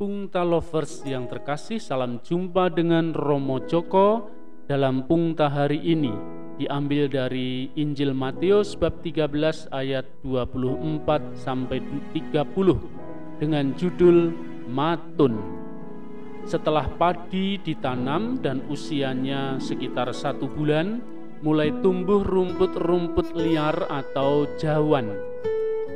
Pungta Lovers yang terkasih, salam jumpa dengan Romo Joko dalam Pungta hari ini diambil dari Injil Matius bab 13 ayat 24 sampai 30 dengan judul Matun. Setelah padi ditanam dan usianya sekitar satu bulan, mulai tumbuh rumput-rumput liar atau jawan.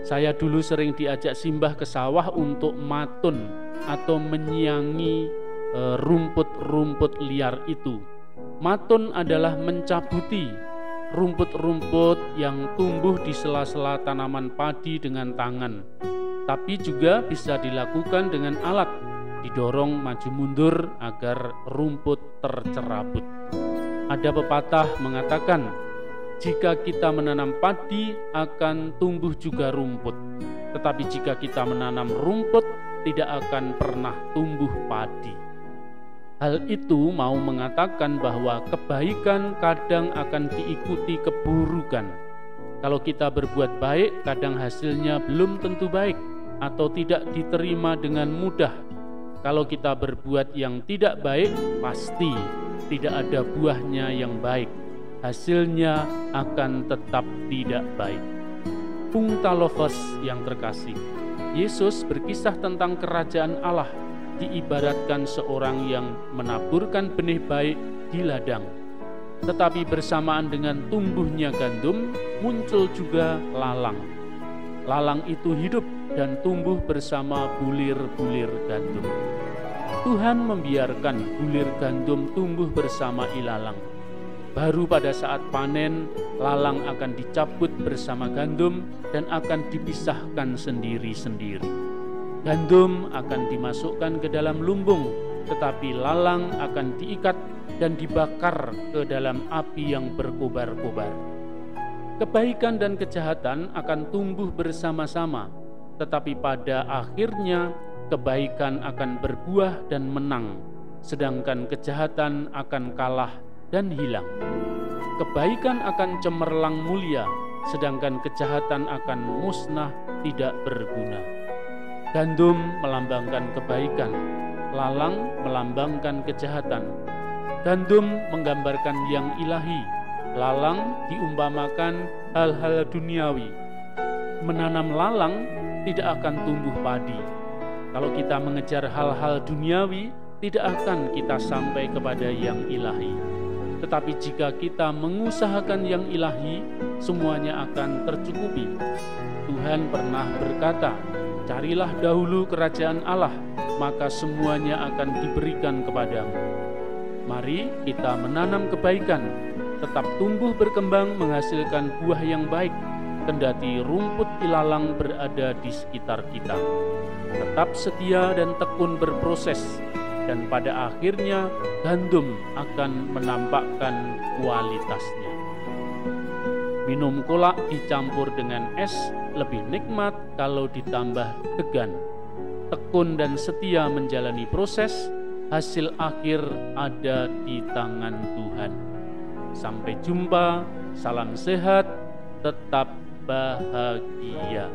Saya dulu sering diajak simbah ke sawah untuk matun atau menyiangi e, rumput-rumput liar itu. Matun adalah mencabuti rumput-rumput yang tumbuh di sela-sela tanaman padi dengan tangan, tapi juga bisa dilakukan dengan alat, didorong maju mundur agar rumput tercerabut. Ada pepatah mengatakan, jika kita menanam padi akan tumbuh juga rumput. Tetapi jika kita menanam rumput tidak akan pernah tumbuh padi. Hal itu mau mengatakan bahwa kebaikan kadang akan diikuti keburukan. Kalau kita berbuat baik, kadang hasilnya belum tentu baik atau tidak diterima dengan mudah. Kalau kita berbuat yang tidak baik, pasti tidak ada buahnya yang baik. Hasilnya akan tetap tidak baik. Lovers yang terkasih, Yesus berkisah tentang kerajaan Allah diibaratkan seorang yang menaburkan benih baik di ladang. Tetapi bersamaan dengan tumbuhnya gandum muncul juga lalang. Lalang itu hidup dan tumbuh bersama bulir-bulir gandum. Tuhan membiarkan bulir gandum tumbuh bersama ilalang Baru pada saat panen, lalang akan dicabut bersama gandum dan akan dipisahkan sendiri-sendiri. Gandum akan dimasukkan ke dalam lumbung, tetapi lalang akan diikat dan dibakar ke dalam api yang berkobar-kobar. Kebaikan dan kejahatan akan tumbuh bersama-sama, tetapi pada akhirnya kebaikan akan berbuah dan menang, sedangkan kejahatan akan kalah dan hilang. Kebaikan akan cemerlang mulia, sedangkan kejahatan akan musnah tidak berguna. Gandum melambangkan kebaikan, lalang melambangkan kejahatan. Gandum menggambarkan yang ilahi, lalang diumpamakan hal-hal duniawi. Menanam lalang tidak akan tumbuh padi. Kalau kita mengejar hal-hal duniawi, tidak akan kita sampai kepada yang ilahi. Tetapi jika kita mengusahakan yang ilahi, semuanya akan tercukupi. Tuhan pernah berkata, "Carilah dahulu kerajaan Allah, maka semuanya akan diberikan kepadamu." Mari kita menanam kebaikan, tetap tumbuh berkembang menghasilkan buah yang baik, kendati rumput ilalang berada di sekitar kita. Tetap setia dan tekun berproses, dan pada akhirnya gandum akan menampakkan kualitasnya. Minum kolak dicampur dengan es lebih nikmat kalau ditambah degan. Tekun dan setia menjalani proses, hasil akhir ada di tangan Tuhan. Sampai jumpa, salam sehat, tetap bahagia.